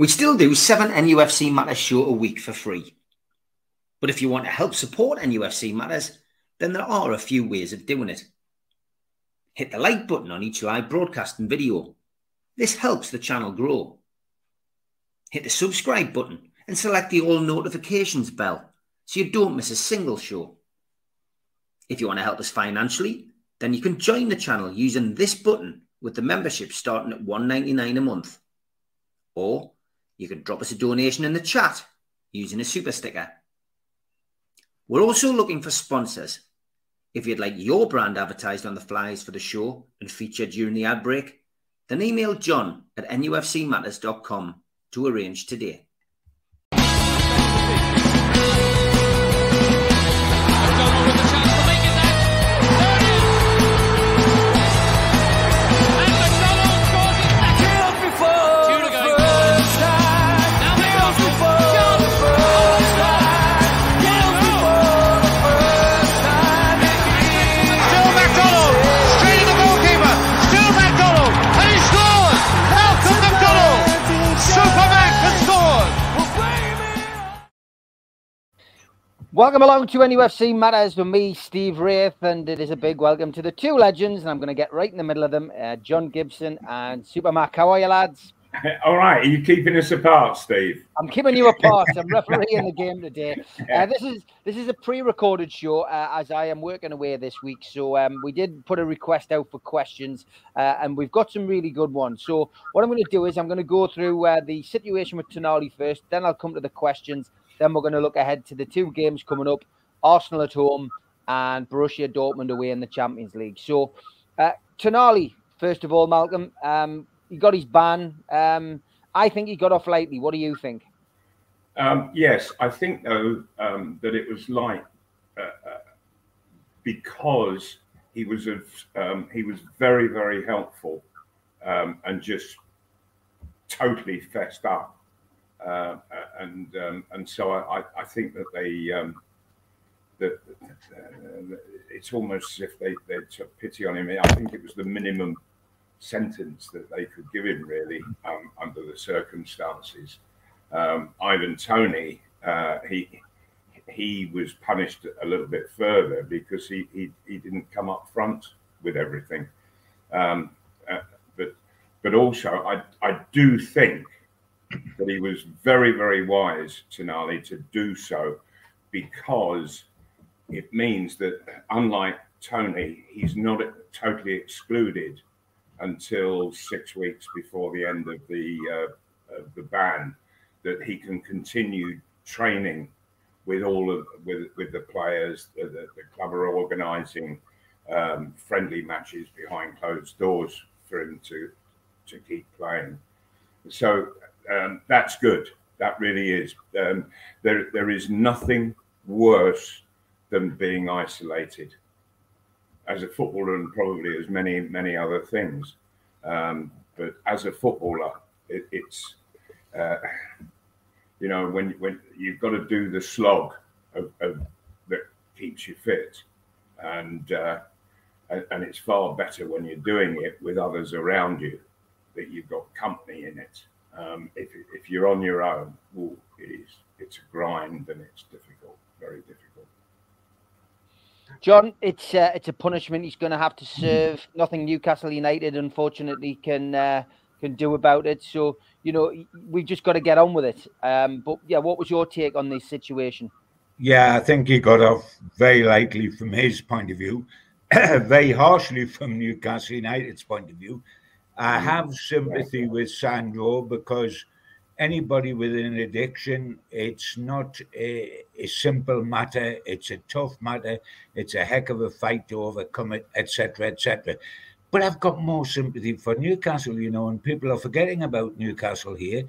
We still do seven NUFC Matters show a week for free. But if you want to help support NUFC Matters, then there are a few ways of doing it. Hit the like button on each live broadcast and video. This helps the channel grow. Hit the subscribe button and select the all notifications bell so you don't miss a single show. If you want to help us financially, then you can join the channel using this button with the membership starting at $1.99 a month. Or you can drop us a donation in the chat using a super sticker. We're also looking for sponsors. If you'd like your brand advertised on the flyers for the show and featured during the ad break, then email john at nufcmatters.com to arrange today. Welcome along to NUFC Matters with me, Steve Wraith, and it is a big welcome to the two legends, and I'm going to get right in the middle of them, uh, John Gibson and Super Mac. How are you, lads? All right, are you keeping us apart, Steve? I'm keeping you apart. I'm refereeing the game today. Uh, this is this is a pre-recorded show, uh, as I am working away this week. So um, we did put a request out for questions, uh, and we've got some really good ones. So what I'm going to do is I'm going to go through uh, the situation with Tonali first, then I'll come to the questions, then we're going to look ahead to the two games coming up: Arsenal at home and Borussia Dortmund away in the Champions League. So uh, Tonali, first of all, Malcolm, um, he got his ban. Um, I think he got off lightly. What do you think? Um, yes, I think though um, that it was like uh, uh, because he was of um, he was very very helpful um, and just totally fessed up, uh, and um, and so I, I, think that they um, that uh, it's almost as if they they took pity on him. I think it was the minimum sentence that they could give him really um, under the circumstances. Um, Ivan Toney, uh, he he was punished a little bit further because he he, he didn't come up front with everything. Um, uh, but but also I I do think that he was very very wise Tonali to do so because it means that unlike Toney, he's not totally excluded until six weeks before the end of the uh, of the ban that he can continue training with all of with with the players. The, the, the club are organising um, friendly matches behind closed doors for him to to keep playing. So um, that's good. That really is. Um, there there is nothing worse than being isolated as a footballer and probably as many many other things. Um, but as a footballer, it, it's uh, you know when when you've got to do the slog of, of that keeps you fit, and, uh, and and it's far better when you're doing it with others around you that you've got company in it. Um, if if you're on your own, ooh, it is it's a grind and it's difficult, very difficult. John, it's uh, it's a punishment he's going to have to serve. Nothing Newcastle United, unfortunately, can uh, can do about it. So you know we've just got to get on with it. Um, but yeah, what was your take on this situation? Yeah, I think he got off very lightly from his point of view, very harshly from Newcastle United's point of view. I have sympathy with Sandro because anybody with an addiction, it's not a, a, simple matter. It's a tough matter. It's a heck of a fight to overcome it, etc., etc. But I've got more sympathy for Newcastle, you know, and people are forgetting about Newcastle here.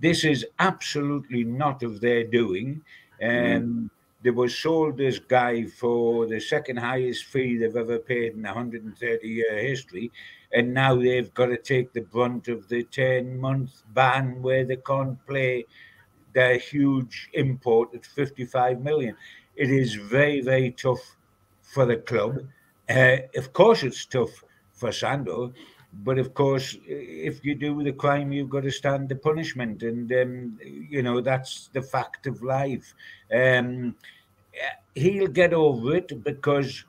This is absolutely not of their doing. Um, mm. They were sold this guy for the second highest fee they've ever paid in a 130 year history and now they've got to take the brunt of the 10 month ban where they can't play their huge import at 55 million. It is very, very tough for the club. Uh, of course, it's tough for Sandro. But of course, if you do the crime, you've got to stand the punishment, and um, you know that's the fact of life. Um, he'll get over it because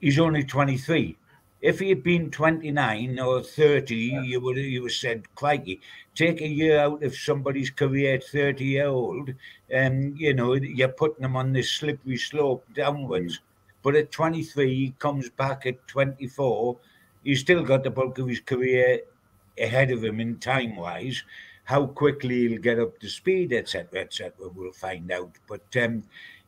he's only 23. If he had been 29 or 30, yeah. you would you would said, crikey, take a year out of somebody's career at 30 year old, and you know, you're putting them on this slippery slope downwards. Mm. But at 23, he comes back at 24. He's still got the bulk of his career ahead of him in time wise. How quickly he'll get up to speed, etc., etc., we'll find out. But um,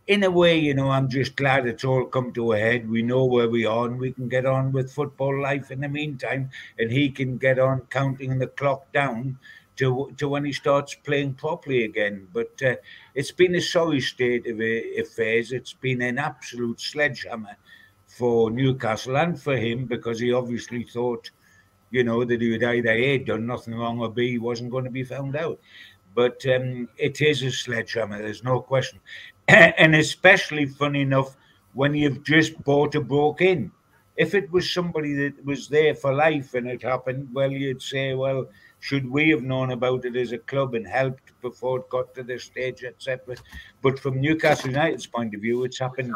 in a way, you know, I'm just glad it's all come to a head. We know where we are and we can get on with football life in the meantime. And he can get on counting the clock down to, to when he starts playing properly again. But uh, it's been a sorry state of affairs. It's been an absolute sledgehammer for Newcastle and for him because he obviously thought, you know, that he would either A, done nothing wrong or B, wasn't going to be found out. But um, it is a sledgehammer, there's no question. and especially funny enough when you've just bought a broke in. If it was somebody that was there for life and it happened, well, you'd say, well, should we have known about it as a club and helped before it got to this stage, etc. But from Newcastle United's point of view, it's happened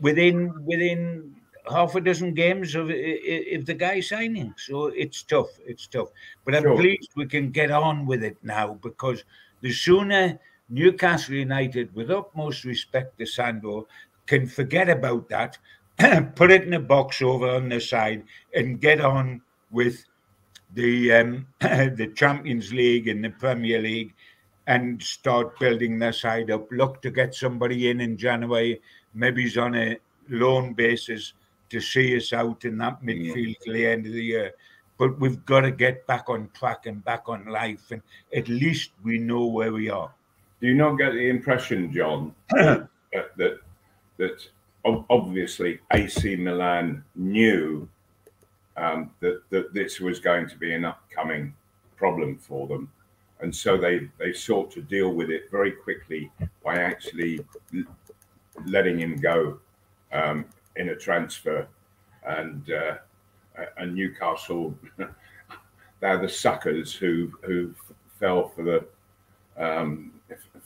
within within half a dozen games of if the guy signing. So it's tough. It's tough. But I'm sure. pleased we can get on with it now because the sooner Newcastle United, with utmost respect to Sandro, can forget about that, put it in a box over on the side, and get on with the um, the Champions League and the Premier League, and start building their side up. Look to get somebody in in January. Maybe he's on a loan basis to see us out in that midfield till the end of the year. But we've got to get back on track and back on life, and at least we know where we are do you not get the impression, John, that, that that obviously AC Milan knew um, that that this was going to be an upcoming problem for them, and so they they sought to deal with it very quickly by actually letting him go um, in a transfer, and uh, and Newcastle. they're the suckers who who fell for the um,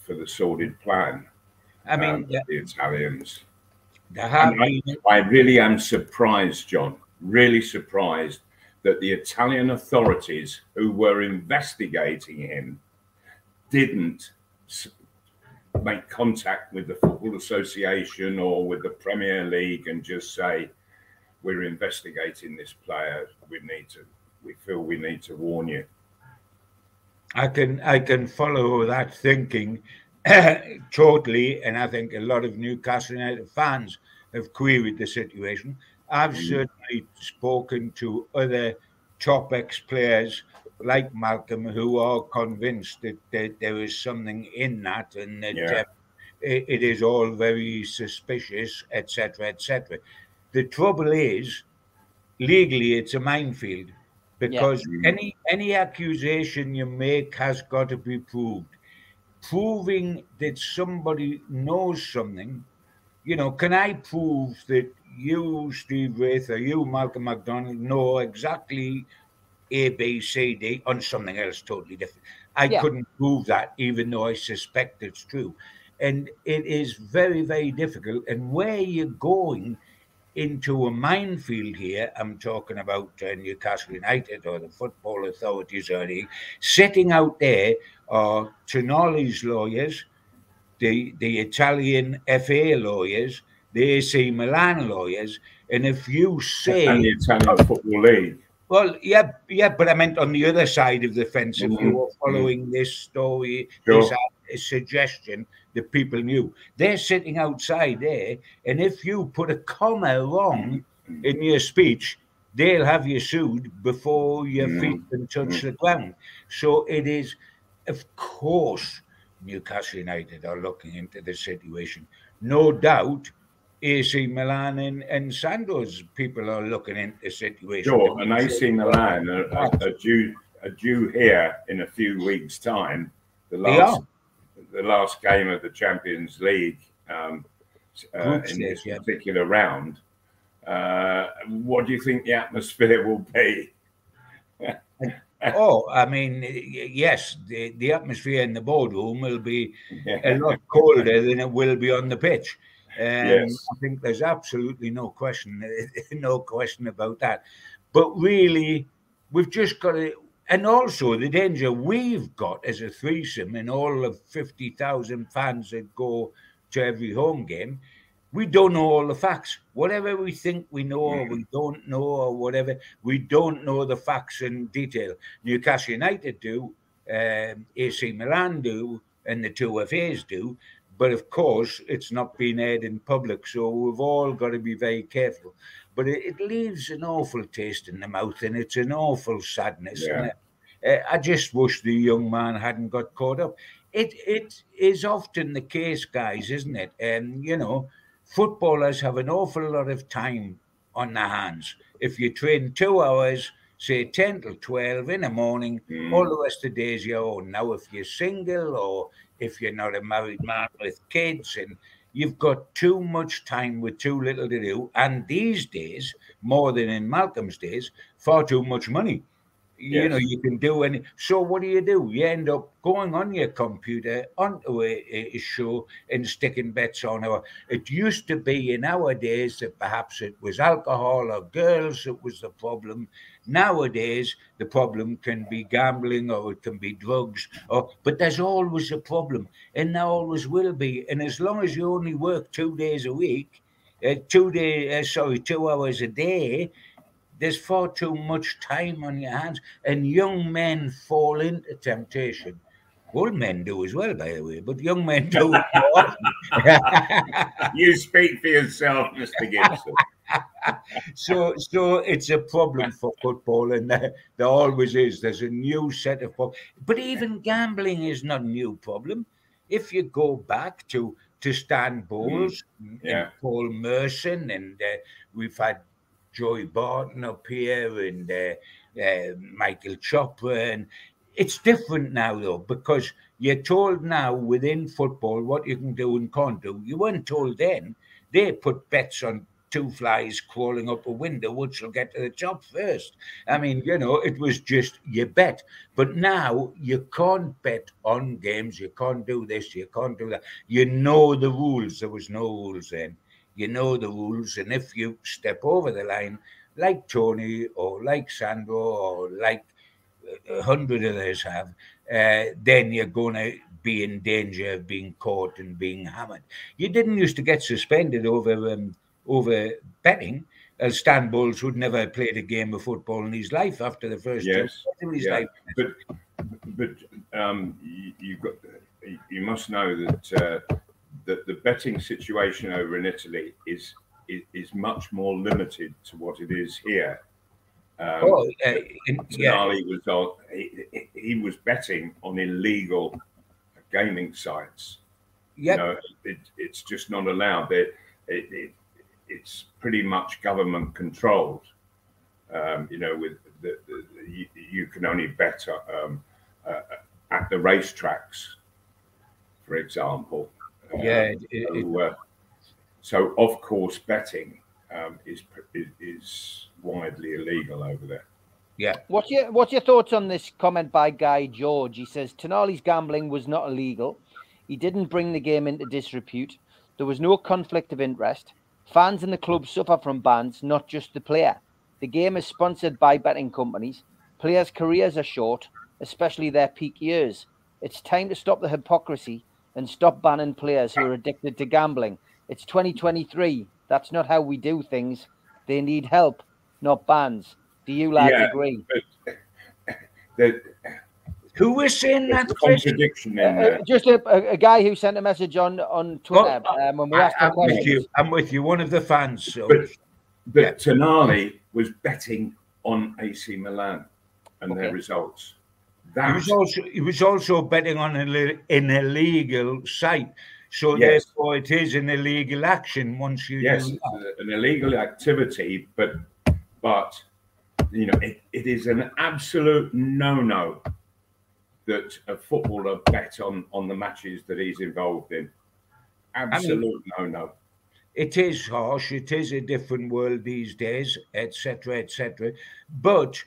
for the sordid plan. I mean, um, yeah. the Italians. I, I really am surprised, John, really surprised that the Italian authorities who were investigating him didn't make contact with the Football Association or with the Premier League and just say, we're investigating this player. We need to, we feel we need to warn you. I can I can follow that thinking totally, and I think a lot of Newcastle United fans have queried the situation. I've mm. certainly spoken to other top ex players like Malcolm who are convinced that, that there is something in that and that yeah. uh, it, it is all very suspicious, etc., etc. The trouble is, legally, it's a minefield because yeah. any any accusation you make has got to be proved. Proving that somebody knows something, you know, can I prove that you, Steve Wraith, or you, Malcolm McDonald, know exactly A, B, C, D on something else totally different? I yeah. couldn't prove that, even though I suspect it's true. And it is very, very difficult. And where you're going into a minefield here. I'm talking about uh, Newcastle United or the football authorities or anything. Sitting out there are Tonali's lawyers, the, the Italian FA lawyers, the AC Milan lawyers, and if you say and the Italian Football League. Well, yeah, yeah, but I meant on the other side of the fence. Mm-hmm. If you were following mm-hmm. this story, sure. this uh, suggestion that people knew. They're sitting outside there, and if you put a comma wrong in your speech, they'll have you sued before your mm. feet can touch mm. the ground. So it is, of course, Newcastle United are looking into the situation. No doubt, AC Milan and, and Sandro's people are looking into the situation. Sure, and AC Milan are, are, due, are due here in a few weeks' time. The last the last game of the Champions League um, uh, in this yeah. particular round. Uh, what do you think the atmosphere will be? oh, I mean, yes, the, the atmosphere in the boardroom will be Yeah. a lot colder than it will be on the pitch. Um, Yes. I think there's absolutely no question, no question about that. But really, we've just got to, and also the danger we've got as a threesome and all of 50,000 fans that go to every home game, we don't know all the facts. Whatever we think we know or we don't know or whatever, we don't know the facts in detail. Newcastle United do, um, AC Milan do, and the two FAs do. But of course, it's not being aired in public, so we've all got to be very careful. But it, it leaves an awful taste in the mouth, and it's an awful sadness. Yeah. And, uh, I just wish the young man hadn't got caught up. It it is often the case, guys, isn't it? And you know, footballers have an awful lot of time on their hands. If you train two hours, say ten till twelve in the morning, Mm. all the rest of the day is your own. Now, if you're single or if you're not a married man with kids and you've got too much time with too little to do, and these days, more than in Malcolm's days, far too much money. You Yes. know, you can do any. So, what do you do? You end up going on your computer onto a, a- a show and sticking bets on. Or it used to be in our days that perhaps it was alcohol or girls that was the problem. Nowadays, the problem can be gambling or it can be drugs. Or but there's always a problem, and there always will be. And as long as you only work two days a week, uh, two day, uh, sorry, two hours a day, there's far too much time on your hands, and young men fall into temptation. Old men do as well, by the way, but young men do. it more. You speak for yourself, Mr. Gibson. So, so it's a problem for football, and there, there always is. There's a new set of problems, but even gambling is not a new problem. If you go back to to Stan Bowles and Yeah. Paul Merson, and uh, we've had Joey Barton up here, and uh, uh, Michael Chopra, and it's different now though because you're told now within football what you can do and can't do. You weren't told then. They put bets on two flies crawling up a window, which will get to the top first. I mean, you know, it was just you bet. But now you can't bet on games. You can't do this. You can't do that. You know the rules. There was no rules then. You know the rules, and if you step over the line, like Toney or like Sandro or like a hundred others have, uh, then you're going to be in danger of being caught and being hammered. You didn't used to get suspended over um, over betting. Uh, Stan Bowles would never have played a game of football in his life after the first Yes, of his yeah. life. But but um, you, you've got you must know that uh, that the betting situation over in Italy is, is is much more limited to what it is here. Um, Oh, uh, in, yeah, was on, he, he- was betting on illegal gaming sites. yeah, You know, it, it's just not allowed. It, it, it's pretty much government controlled. Um, you know, with the, the, the, you, you can only bet um, uh, at the racetracks, for example. Uh, yeah. it- it- so, uh, so of course, betting um, is, is is widely illegal over there. Yeah. What's your What's your thoughts on this comment by Guy George? He says Tonali's gambling was not illegal. He didn't bring the game into disrepute. There was no conflict of interest. Fans in the club suffer from bans, not just the player. The game is sponsored by betting companies. Players' careers are short, especially their peak years. It's time to stop the hypocrisy and stop banning players who are addicted to gambling. It's 2023. That's not how we do things. They need help, not bans. Do you lads Yeah. agree? There, Who was saying that? a contradiction Uh, in there. uh, just a, a, a guy who sent a message on on Twitter Oh, um, when we I, asked the am with you. I'm with you. One of the fans. So. But but Yeah. Tonali was betting on AC Milan and their Okay. results. He That was also he was also betting on an, an illegal site, so Yes. therefore it is an illegal action once you yes, do that. an illegal activity, but but you know it, it is an absolute no-no that a footballer bet on on the matches that he's involved in. Absolute no-no. It is harsh. It is a different world these days, etc., etc. But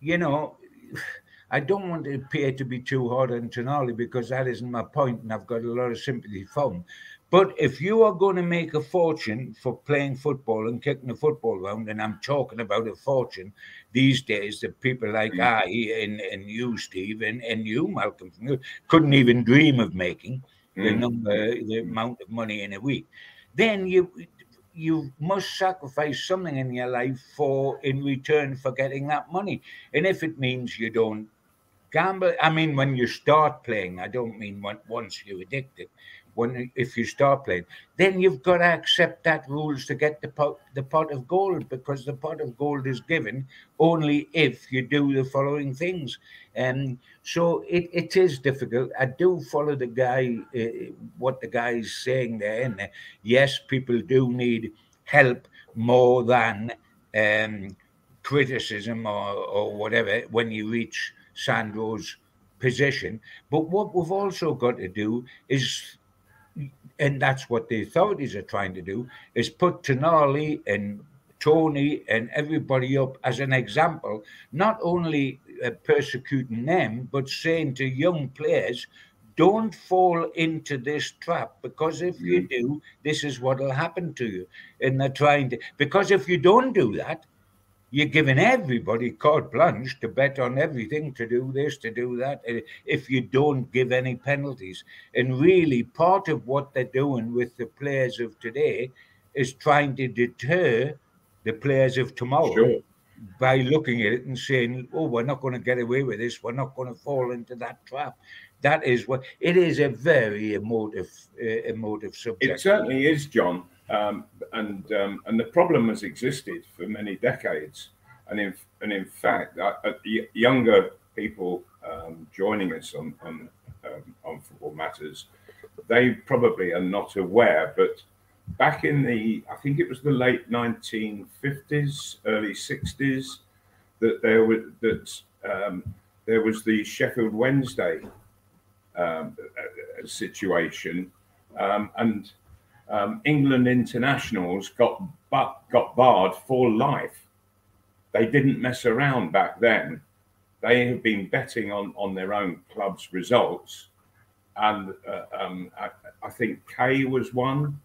you know, I don't want to appear to be too hard on Tonali because that isn't my point, and I've got a lot of sympathy for him. But if you are going to make a fortune for playing football and kicking a football around, and I'm talking about a fortune these days that people like mm. I and, and you, Steve, and, and you, Malcolm, couldn't even dream of making mm. the number, the amount of money in a week, then you you must sacrifice something in your life for in return for getting that money. And if it means you don't gamble, I mean, when you start playing, I don't mean once you're addicted when if you start playing, then you've got to accept that rules to get the pot, the pot of gold because the pot of gold is given only if you do the following things. And um, so it, it is difficult. I do follow the guy, uh, what the guy is saying there. And uh, yes, people do need help more than um, criticism or, or whatever when you reach Sandro's position. But what we've also got to do is and that's what the authorities are trying to do is put Tonali and Toney and everybody up as an example, not only uh, persecuting them, but saying to young players, don't fall into this trap because if you mm. do, this is what will happen to you. And they're trying to, because if you don't do that, you're giving everybody carte blanche to bet on everything, to do this, to do that, eh, if you don't give any penalties. And really, part of what they're doing with the players of today is trying to deter the players of tomorrow sure. by looking at it and saying, oh, we're not going to get away with this, we're not going to fall into that trap. That is what it is a very emotive, uh, emotive subject. It certainly is, John. Um, and um, and the problem has existed for many decades. And in and in fact, uh, uh, younger people um, joining us on on, um, on football matters, they probably are not aware. But back in the, I think it was the late 1950s, early 60s, that there was that um, there was the Sheffield Wednesday um, situation, and um, England internationals got but got barred for life. They didn't mess around back then. They have been betting on on their own club's results, and uh, um, I, I, think Kay was one.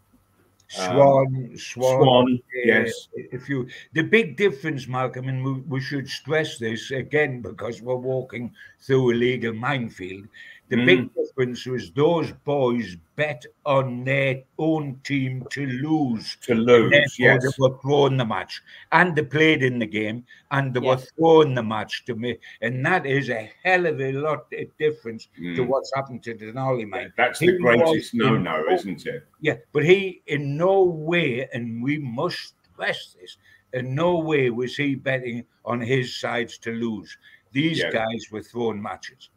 Swan, um, Swan, Swan yes. If you, the big difference, Malcolm, and we, we should stress this again because we're walking through a legal minefield. The mm. big difference was those boys bet on their own team to lose. To lose, yes. They were throwing the match. And they played in the game and they yes. were thrown the match to me. And that is a hell of a lot of difference mm. to what's happened to Tonali, mate. That's he the greatest no no, isn't it? Yeah, but he in no way, and we must stress this, in no way was he betting on his sides to lose. These yeah. guys were thrown matches.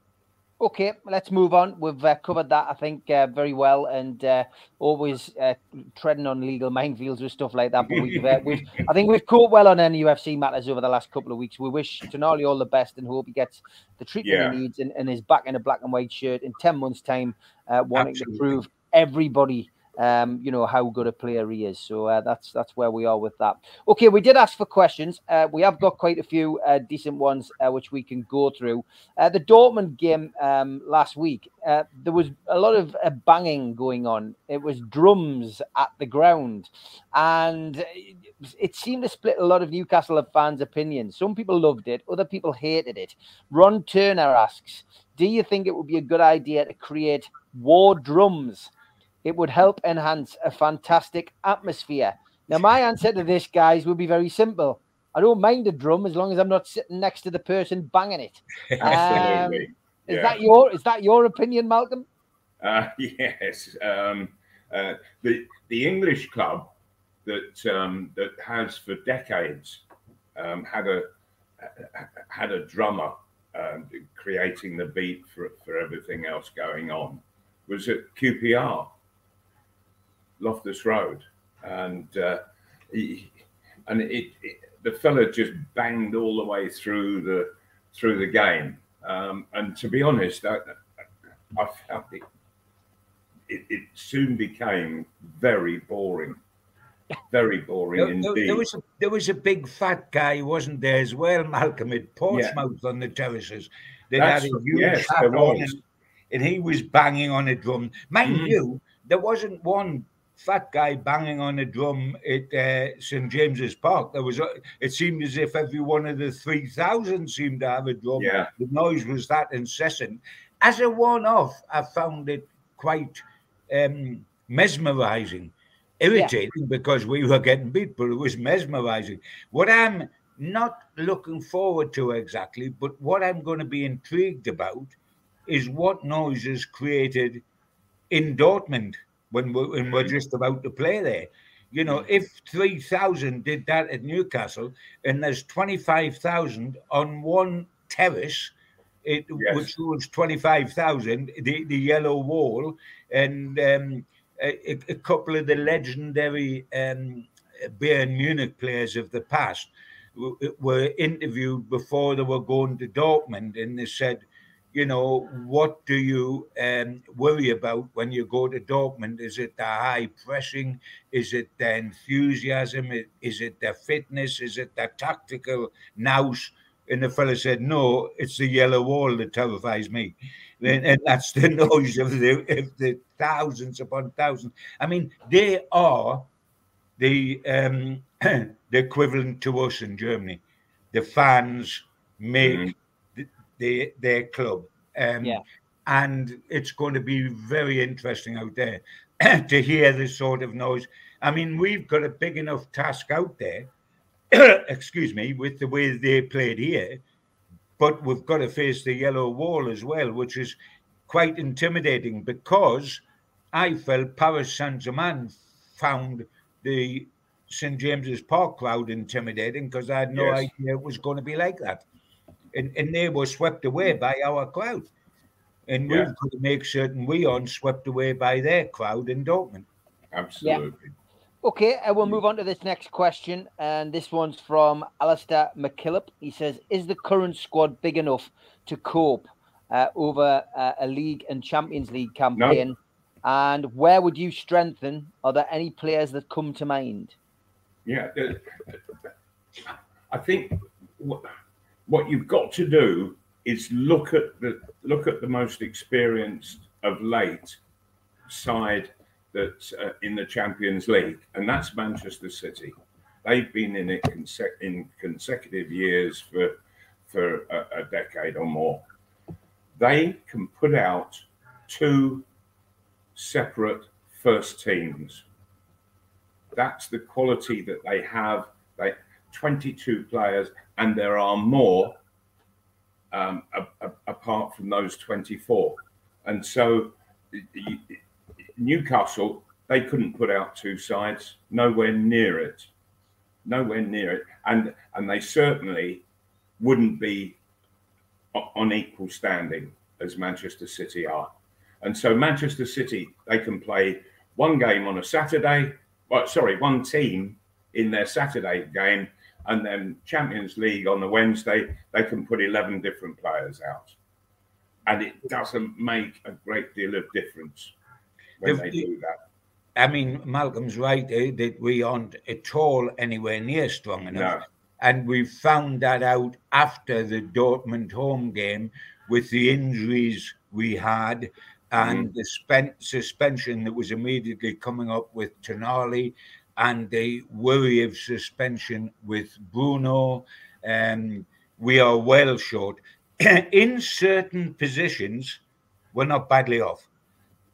Okay, let's move on. We've uh, covered that, I think, uh, very well, and uh, always uh, treading on legal minefields with stuff like that. But we've, uh, we've, I think, we've caught well on NUFC matters over the last couple of weeks. We wish Tonali all the best and hope he gets the treatment yeah. he needs and, and, is back in a black and white shirt in ten months' time, uh, wanting Absolutely. to prove everybody um, you know how good a player he is. So uh, that's that's where we are with that. Okay, we did ask for questions. Uh, we have got quite a few uh, decent ones uh, which we can go through. Uh, the Dortmund game um, last week, uh, there was a lot of banging going on. It was drums at the ground, and it seemed to split a lot of Newcastle fans' opinions. Some people loved it, other people hated it. Ron Turner asks, "Do you think it would be a good idea to create war drums?" It would help enhance a fantastic atmosphere. Now, my answer to this, guys, would be very simple. I don't mind a drum as long as I'm not sitting next to the person banging it. Um, is yeah. that your is that your opinion, Malcolm? Uh, yes. Um, uh, the the English club that um, that has for decades um, had a had a drummer um, creating the beat for for everything else going on was at QPR. Loftus Road, and uh, he, and it, it, the fella just banged all the way through the through the game. Um, and to be honest, I, I felt it, it, it. soon became very boring. Very boring there, indeed. There was a, there was a big fat guy, wasn't there, as well, Malcolm, at Portsmouth yeah. on the terraces That's- had a huge yes, hat on, and, and he was banging on a drum. Mind Mm. you, there wasn't one fat guy banging on a drum at uh, St James's Park. There was, a, it seemed as if every one of the three thousand seemed to have a drum. Yeah. The noise was that incessant. As a one-off, I found it quite um, mesmerizing, irritating because we were getting beat, but it was mesmerizing. What I'm not looking forward to exactly, but what I'm going to be intrigued about is what noise is created in Dortmund when we're, when we're just about to play there. You know, if 3,000 did that at Newcastle and there's 25,000 on one terrace, it, Yes. which was 25,000, the, the yellow wall, and um, a, a- couple of the legendary um, Bayern Munich players of the past w- were interviewed before they were going to Dortmund, and they said, you know, what do you um, worry about when you go to Dortmund? Is it the high pressing? Is it the enthusiasm? Is it the fitness? Is it the tactical nous? And the fella said, no, it's the yellow wall that terrifies me. And, and that's the noise of the, of the thousands upon thousands. I mean, they are the um, the equivalent to us in Germany. The fans make Mhm. The, the, their club. Um, Yeah. And it's going to be very interesting out there to hear this sort of noise. I mean, we've got a big enough task out there, excuse me, with the way they played here, but we've got to face the yellow wall as well, which is quite intimidating because I felt Paris Saint Germain found the St James's Park crowd intimidating because I had no Yes. idea it was going to be like that. And, and they were swept away by our crowd. And Yeah. we've got to make certain we aren't swept away by their crowd in Dortmund. Absolutely. Okay, and we'll move on to this next question. And this one's from Alistair McKillop. He says, Is the current squad big enough to cope uh, over uh, a league and Champions League campaign? And where would you strengthen? Are there any players that come to mind? Yeah, I think what, you've got to do is look at the look at the most experienced of late side that's uh, in the Champions League, and that's Manchester City. They've been in it conse- in consecutive years for for a, a decade or more. They can put out two separate first teams that's the quality that they have. They 22 players, and there are more um, a, a- apart from those 24. And so Newcastle, they couldn't put out two sides, nowhere near it, nowhere near it, and and they certainly wouldn't be on equal standing as Manchester City are. And so Manchester City, they can play one game on a Saturday, well, sorry, one team in their Saturday game, and then Champions League on the Wednesday, they can put 11 different players out. And it doesn't make a great deal of difference when If they do that. I mean, Malcolm's right eh, that we aren't at all anywhere near strong enough. No. And we found that out after the Dortmund home game with the injuries we had and the spent suspension that was immediately coming up with Tonali and the worry of suspension with Bruno. Um, we are well short. In certain positions, we're not badly off,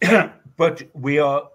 but we are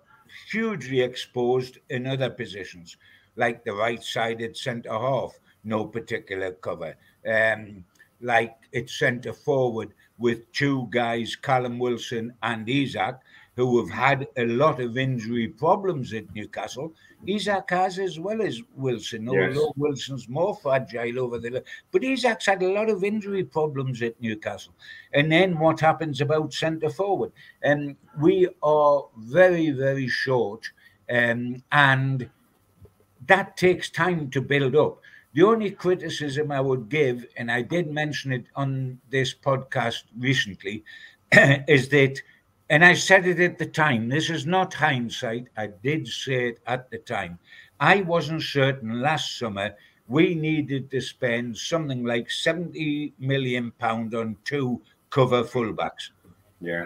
hugely exposed in other positions, like the right-sided centre half, no particular cover. Um, like it's centre forward with two guys, Callum Wilson and Isak, who have had a lot of injury problems at Newcastle. Isak has as well as Wilson, Yes. although Wilson's more fragile over the. But Isak's had a lot of injury problems at Newcastle. And then what happens about centre forward? And we are very, very short. Um, and that takes time to build up. The only criticism I would give, and I did mention it on this podcast recently, is that, and I said it at the time, this is not hindsight, I did say it at the time. I wasn't certain last summer we needed to spend something like 70 million pound on two cover fullbacks. Yeah.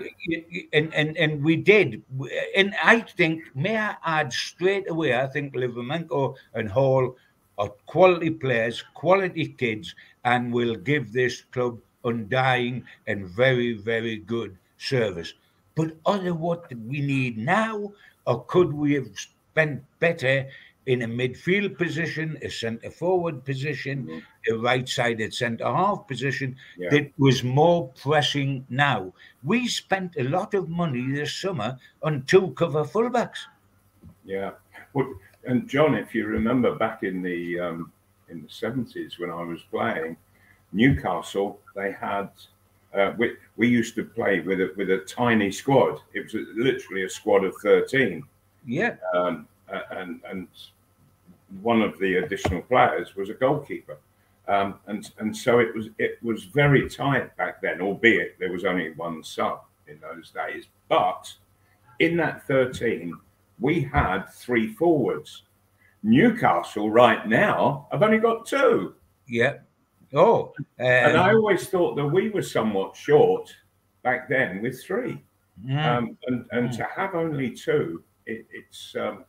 And, and and we did. And I think, may I add straight away, I think Livramento and Hall are quality players, quality kids, and will give this club undying and very, very good service. But other what we need now, or could we have spent better in a midfield position, a centre forward position, mm-hmm. a right sided centre half position yeah. that was more pressing now. We spent a lot of money this summer on two cover fullbacks. Yeah. Well, and John, if you remember back in the um, in the seventies when I was playing Newcastle, they had uh, we, we used to play with a with a tiny squad. It was literally a squad of thirteen. Yeah. Um, and and one of the additional players was a goalkeeper. Um, and and so it was it was very tight back then, albeit there was only one sub in those days. But in that 13, we had three forwards. Newcastle right now have only got two. Yeah. Oh, um, and I always thought that we were somewhat short back then with three. Yeah. Um, and and to have only two, it, it's um,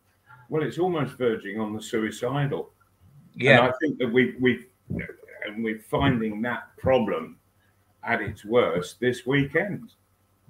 well, it's almost verging on the suicidal. Yeah, and I think that we we and we're finding that problem at its worst this weekend.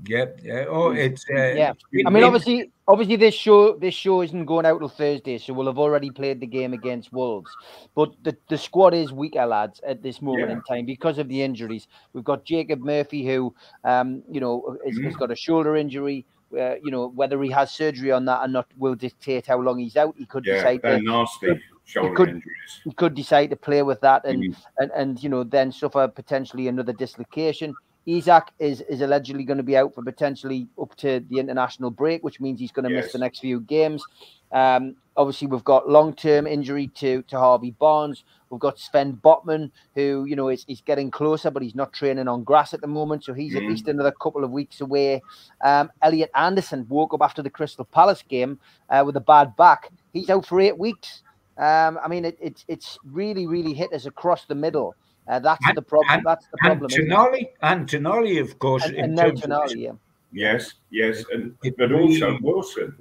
Yep. Yeah. Oh, it's uh, yeah. I mean, obviously, obviously, this show this show isn't going out till Thursday, so we'll have already played the game against Wolves. But the, the squad is weaker, lads, at this moment yeah. in time because of the injuries. We've got Jacob Murphy, who, um, you know, has, mm-hmm. has got a shoulder injury. Uh, you know, whether he has surgery on that or not will dictate how long he's out. He could yeah, decide they're to, nasty shoulder he could, injuries. He could decide to play with that and, mm. and and you know then suffer potentially another dislocation. Isak is is allegedly going to be out for potentially up to the international break, which means he's going to yes. miss the next few games. Um, obviously, we've got long term injury to to Harvey Barnes. We've got Sven Botman, who you know is, is getting closer, but he's not training on grass at the moment, so he's mm. at least another couple of weeks away. Um, Elliot Anderson woke up after the Crystal Palace game uh, with a bad back. He's out for eight weeks. Um, I mean, it, it's it's really really hit us across the middle. Uh, that's and, the problem. And, that's the problem. And Tonali, and Tonali, of course. And, and now Tonali, yeah. Yes, yes, and but also Wilson.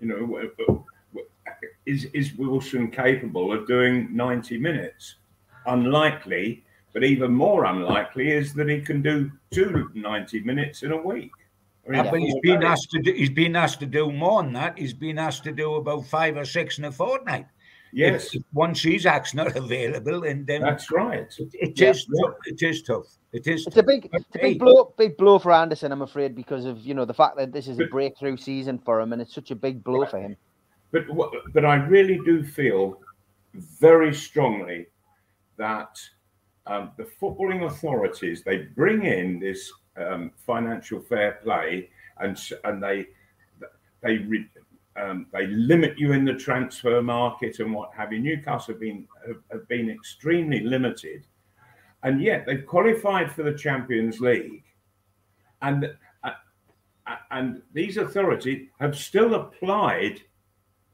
You know, is is Wilson capable of doing ninety minutes? Unlikely, but even more unlikely is that he can do two 90 minutes in a week. I mean, yeah, but he's been asked to do, he's been asked to do more than that. He's been asked to do about five or six in a fortnight. Yes. If, if once not available, and then that's right. It, it yeah. is tough. It is tough. It is. It's tough. a big, it's a big blow, big blow for Anderson. I'm afraid because of you know the fact that this is a breakthrough season for him, and it's such a big blow right. for him. But but I really do feel very strongly that um, the footballing authorities they bring in this um, financial fair play and and they they um, they limit you in the transfer market and what have you. Newcastle have been have, have been extremely limited, and yet they've qualified for the Champions League, and uh, uh and these authorities have still applied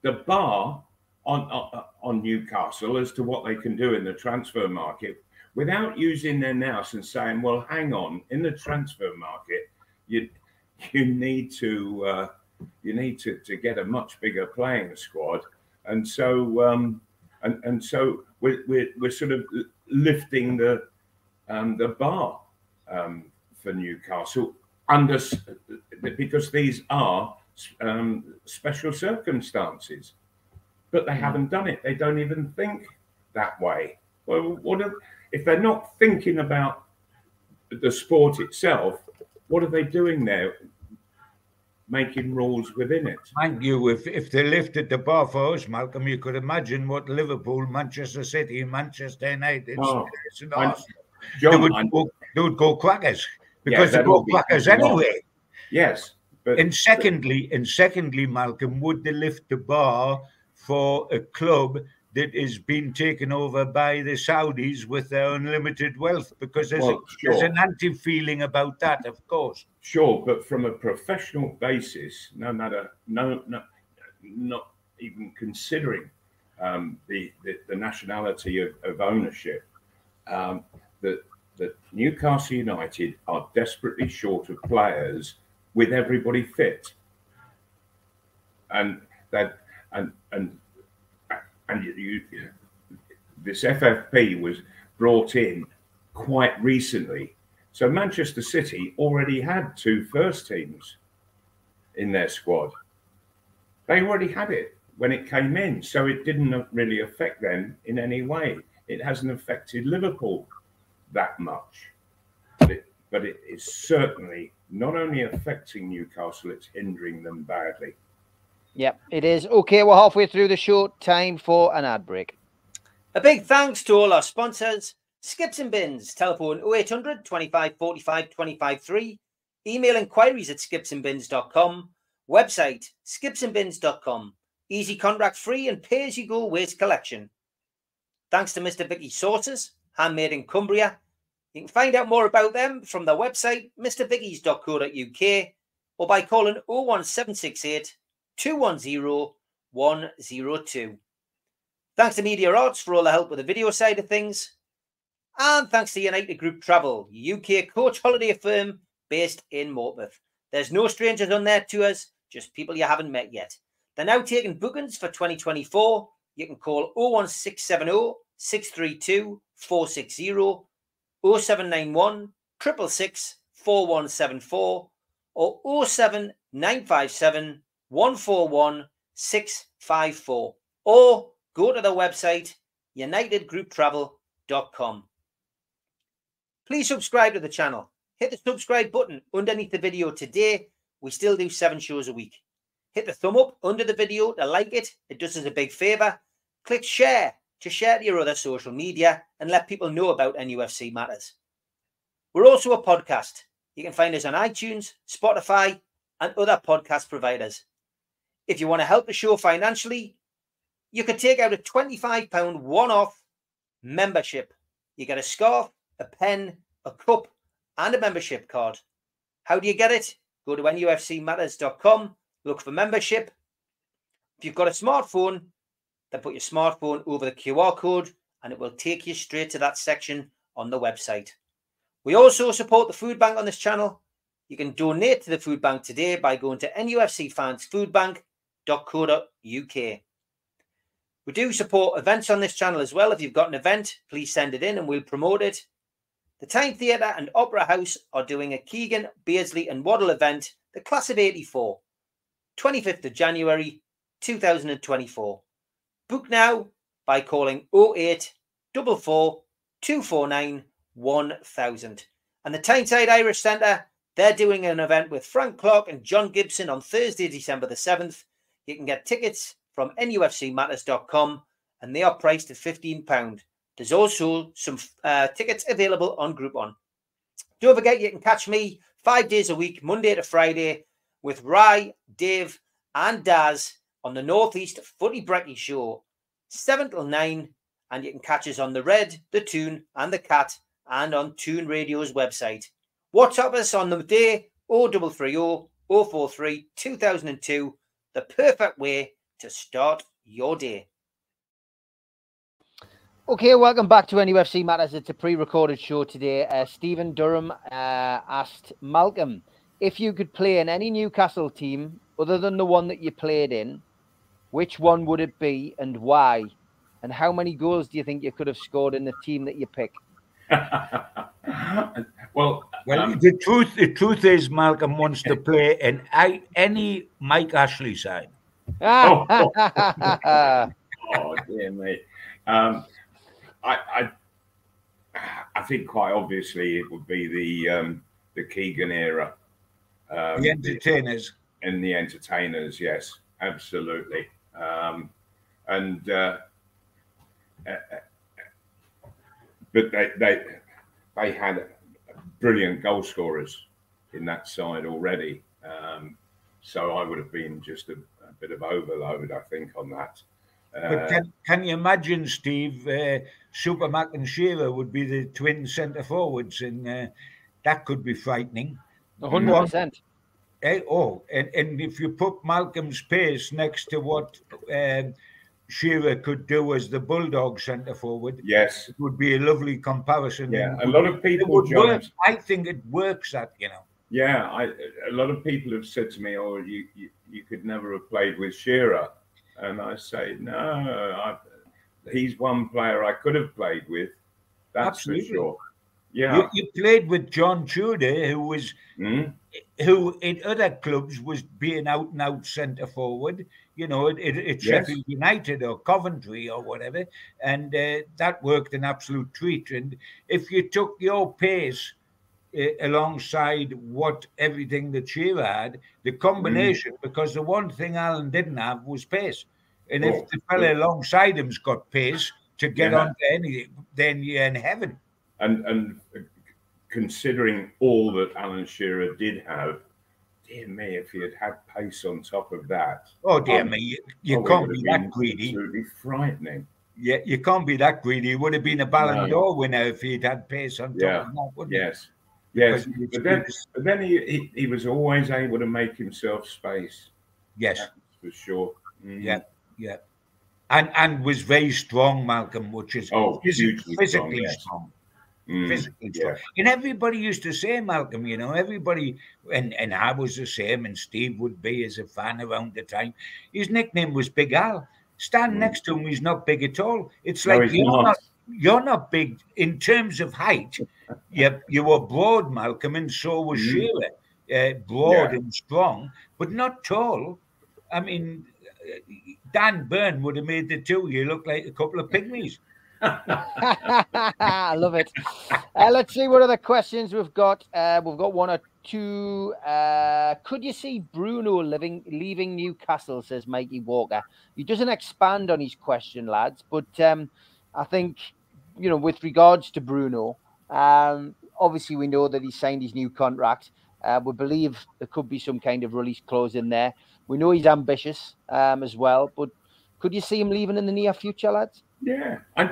the bar on, on on Newcastle as to what they can do in the transfer market without using their nous and saying, "Well, hang on, in the transfer market, you you need to." Uh, you need to, to get a much bigger playing squad. And so, um, and, and so we're, we're, we're sort of lifting the, um, the bar um, for Newcastle under, because these are um, special circumstances. But they haven't done it. They don't even think that way. Well, what are, if they're not thinking about the sport itself? What are they doing there? Making rules within it. Thank you. If if they lifted the bar for us, Malcolm, you could imagine what Liverpool, Manchester City, Manchester United, oh, John, they, would go, they would go crackers because yeah, they go crackers anyway. Yes. But, and secondly, and secondly, Malcolm, would they lift the bar for a club that is being taken over by the Saudis with their unlimited wealth because there's, well, a, sure. there's an anti feeling about that, of course. Sure, but from a professional basis, no matter, no, no not even considering um, the, the, the nationality of, of ownership, um, that that Newcastle United are desperately short of players with everybody fit, and that and and and you, you this FFP was brought in quite recently. So Manchester City already had two first teams in their squad. They already had it when it came in, so it didn't really affect them in any way. It hasn't affected Liverpool that much, but it, but it is certainly not only affecting Newcastle, it's hindering them badly. Yep, it is. Okay, we're halfway through the show. Time for an ad break. A big thanks to all our sponsors Skips and Bins, telephone 0800 25 45 25 3, email inquiries at skipsandbins.com, website skipsandbins.com, easy contract free and pay as you go waste collection. Thanks to Mr. Vicky Sauces, handmade in Cumbria. You can find out more about them from their website, mrvickies.co.uk, or by calling 01768 210 102. Thanks to Media Arts for all the help with the video side of things. And thanks to United Group Travel, UK coach holiday firm based in Morpeth. There's no strangers on their tours, just people you haven't met yet. They're now taking bookings for 2024. You can call 01670 632 460 0791 666 4174 or 07957 141 654 or go to the website unitedgrouptravel.com. Please subscribe to the channel. Hit the subscribe button underneath the video today. We still do seven shows a week. Hit the thumb up under the video to like it. It does us a big favor. Click share to share to your other social media and let people know about NUFC matters. We're also a podcast. You can find us on iTunes, Spotify, and other podcast providers. If you want to help the show financially, you can take out a £25 one off membership. You get a scarf, a pen, a cup, and a membership card. How do you get it? Go to nufcmatters.com, look for membership. If you've got a smartphone, then put your smartphone over the QR code and it will take you straight to that section on the website. We also support the food bank on this channel. You can donate to the food bank today by going to nufcfansfoodbank.co.uk. We do support events on this channel as well. If you've got an event, please send it in and we'll promote it. The Tyne Theatre and Opera House are doing a Keegan, Beardsley and Waddle event, the Class of 84, 25th of January 2024. Book now by calling 08 44 249 1000. And the Tyneside Irish Centre, they're doing an event with Frank Clark and John Gibson on Thursday, December the 7th. You can get tickets from nufcmatters.com and they are priced at £15. There's also some uh, tickets available on Groupon. Don't forget, you can catch me five days a week, Monday to Friday, with Rye, Dave, and Daz on the Northeast Footy Brekkie Show, 7 till 9. And you can catch us on the Red, the Tune, and the Cat, and on Tune Radio's website. WhatsApp us on the day 0330 043 2002, the perfect way to start your day. Okay, welcome back to NUFC Matters. It's a pre-recorded show today. Uh, Stephen Durham uh, asked Malcolm if you could play in any Newcastle team other than the one that you played in, which one would it be and why? And how many goals do you think you could have scored in the team that you pick? well, Well, um, the truth the truth is Malcolm wants to play in I, any Mike Ashley side. Oh. oh dear me. Um, I, I I think quite obviously it would be the um, the Keegan era. Um, The entertainers. and the entertainers, yes, absolutely. Um, and uh, but they they they had brilliant goal scorers in that side already. Um, so I would have been just a, a bit of overload, I think, on that. But Uh, can, can you imagine, Steve? Uh, Super Mac and Shearer would be the twin centre forwards, and uh, that could be frightening. 100%. Eh? Oh, and, and if you put Malcolm's pace next to what um, Shearer could do as the Bulldog centre forward, Yes. it would be a lovely comparison. Yeah. A lot of people, work. I think it works. That you know. Yeah, I, a lot of people have said to me, "Oh, you, you you could never have played with Shearer," and I say, "No, I, he's one player I could have played with. That's Absolutely. for sure." Yeah, You, you played with John Tudor, who was Mm, who in other clubs was being out and out centre forward, you know, at, at, at Yes. Sheffield United or Coventry or whatever, and uh, that worked an absolute treat. And if you took your pace uh, alongside what everything that Shearer had, the combination, because the one thing Alan didn't have was pace. And if Oh, the fella alongside him's got pace to get Yeah. onto anything, then you're in heaven. and and considering all that Alan Shearer did have, dear me, if he had had pace on top of that, Oh dear Um, me, you, you can't be that greedy. Absolutely frightening. Yeah, you can't be that greedy. He would have been a Ballon No. d'Or winner if he'd had pace on top Yeah. of that, wouldn't he? Yes, yes. Because But then, but then he, he he was always able to make himself space. Yes, That's for sure. Mm. yeah, yeah. And and was very strong, Malcolm, which is Oh, phys- hugely strong, physically yes. strong. Mm. Physically yeah. And everybody used to say, Malcolm, you know, everybody, and, and I was the same, and Steve would be as a fan around the time. His nickname was Big Al. Stand Mm. next to him, he's not big at all. It's No, like you're not. not. you're not big in terms of height. you, you were broad, Malcolm, and so was Mm. Shearer. Uh, broad Yeah. and strong, but not tall. I mean, uh, Dan Burn would have made the two you look like a couple of pygmies. I love it. Uh, let's see what other questions we've got. Uh, we've got one or two. Uh, could you see Bruno living leaving Newcastle? Says Mikey Walker. He doesn't expand on his question, lads, but um, I think you know with regards to Bruno, um, obviously we know that he signed his new contract. Uh, we believe there could be some kind of release clause in there. We know he's ambitious um, as well, but could you see him leaving in the near future, lads? Yeah. I,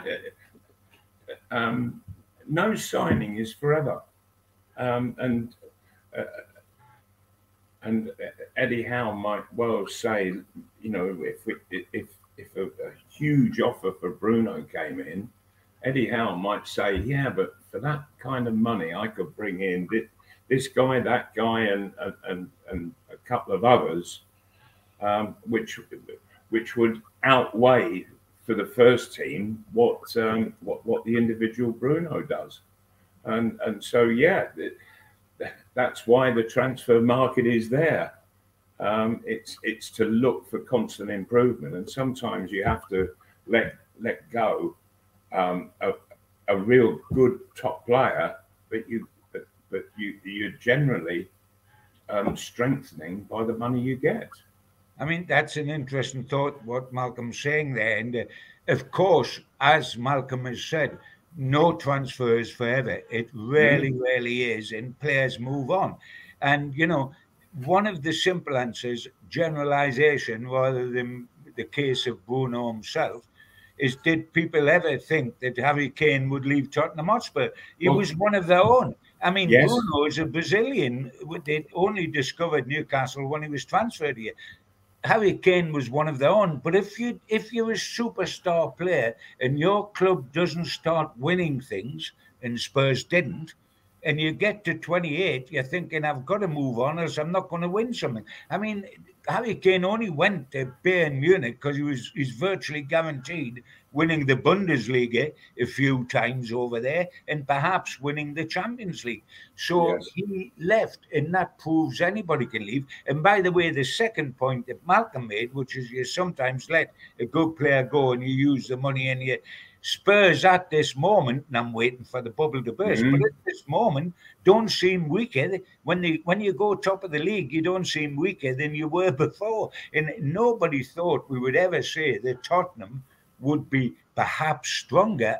um, no signing is forever. Um, and uh, and Eddie Howe might well say, you know, if we, if if a, a huge offer for Bruno came in, Eddie Howe might say, yeah, but for that kind of money, I could bring in this, this guy, that guy, and and, and a couple of others, um, which which would outweigh for the first team what um, what what the individual Bruno does, and and so yeah, th- that's why the transfer market is there. Um, it's it's to look for constant improvement, and sometimes you have to let let go um, a, a real good top player, but you but, but you you're generally um, strengthening by the money you get. I mean, that's an interesting thought, what Malcolm's saying there. And uh, of course, as Malcolm has said, no transfer is forever. It really, really is. And players move on. And, you know, one of the simple answers, generalization, rather than the case of Bruno himself, is did people ever think that Harry Kane would leave Tottenham Hotspur? He Well- was one of their own. I mean, Yes. Bruno is a Brazilian. They only discovered Newcastle when he was transferred here. Harry Kane was one of their own. But if you if you're a superstar player and your club doesn't start winning things, and Spurs didn't, and you get to 28, you're thinking I've got to move on, or I'm not going to win something. I mean, Harry Kane only went to Bayern Munich because he was he's virtually guaranteed winning the Bundesliga a few times over there, and perhaps winning the Champions League. So Yes. he left, and that proves anybody can leave. And by the way, the second point that Malcolm made, which is you sometimes let a good player go and you use the money and you Spurs at this moment, and I'm waiting for the bubble to burst, Mhm. but at this moment don't seem weaker. When they when you go top of the league, you don't seem weaker than you were before. And nobody thought we would ever say that Tottenham would be perhaps stronger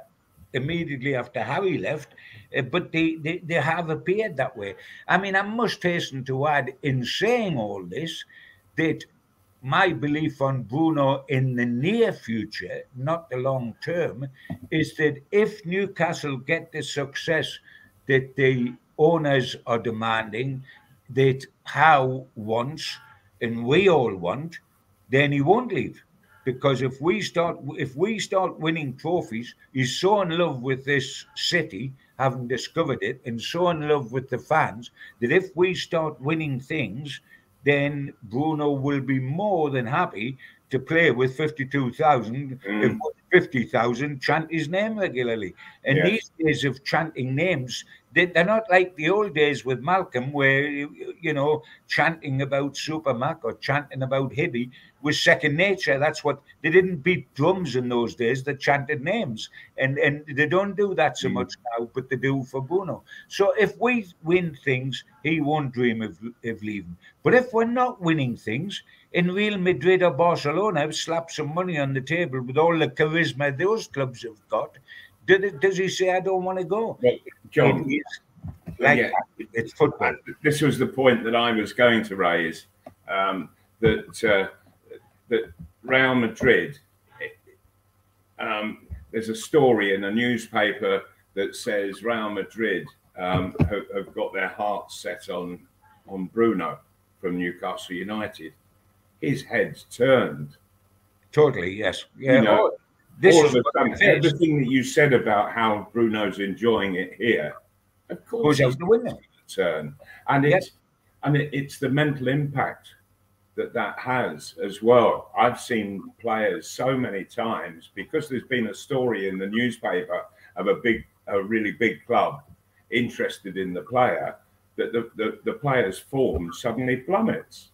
immediately after Harry left, uh, but they, they, they have appeared that way. I mean, I must hasten to add, in saying all this, that my belief on Bruno in the near future, not the long term, is that if Newcastle get the success that the owners are demanding, that Howe wants, and we all want, then he won't leave. Because if we start if we start winning trophies, he's so in love with this city, having discovered it, and so in love with the fans that if we start winning things, then Bruno will be more than happy to play with 52,000 Mm. if 50,000 chant his name regularly. And Yes. these days of chanting names, they, they're not like the old days with Malcolm, where, you, know, chanting about Supermac or chanting about Hibby was second nature. That's what they didn't beat drums in those days, they chanted names. And, and they don't do that so Mm. much now, but they do for Bruno. So if we win things, he won't dream of, of leaving. But if we're not winning things, in Real Madrid or Barcelona, slap some money on the table with all the charisma those clubs have got. Did does he say, I don't want to go? Well, John, It is like yeah, it's football. this was the point that I was going to raise um, that uh, that Real Madrid. Um, there's a story in a newspaper that says Real Madrid um, have, have got their hearts set on on Bruno from Newcastle United. His head's turned. Totally, yes. Yeah. You know, all- this All is of a sudden, everything that you said about how Bruno's enjoying it here, of course, he's the window. turn, and Yes. it's and it, it's the mental impact that that has as well. I've seen players so many times because there's been a story in the newspaper of a big, a really big club interested in the player that the the, the player's form suddenly plummets.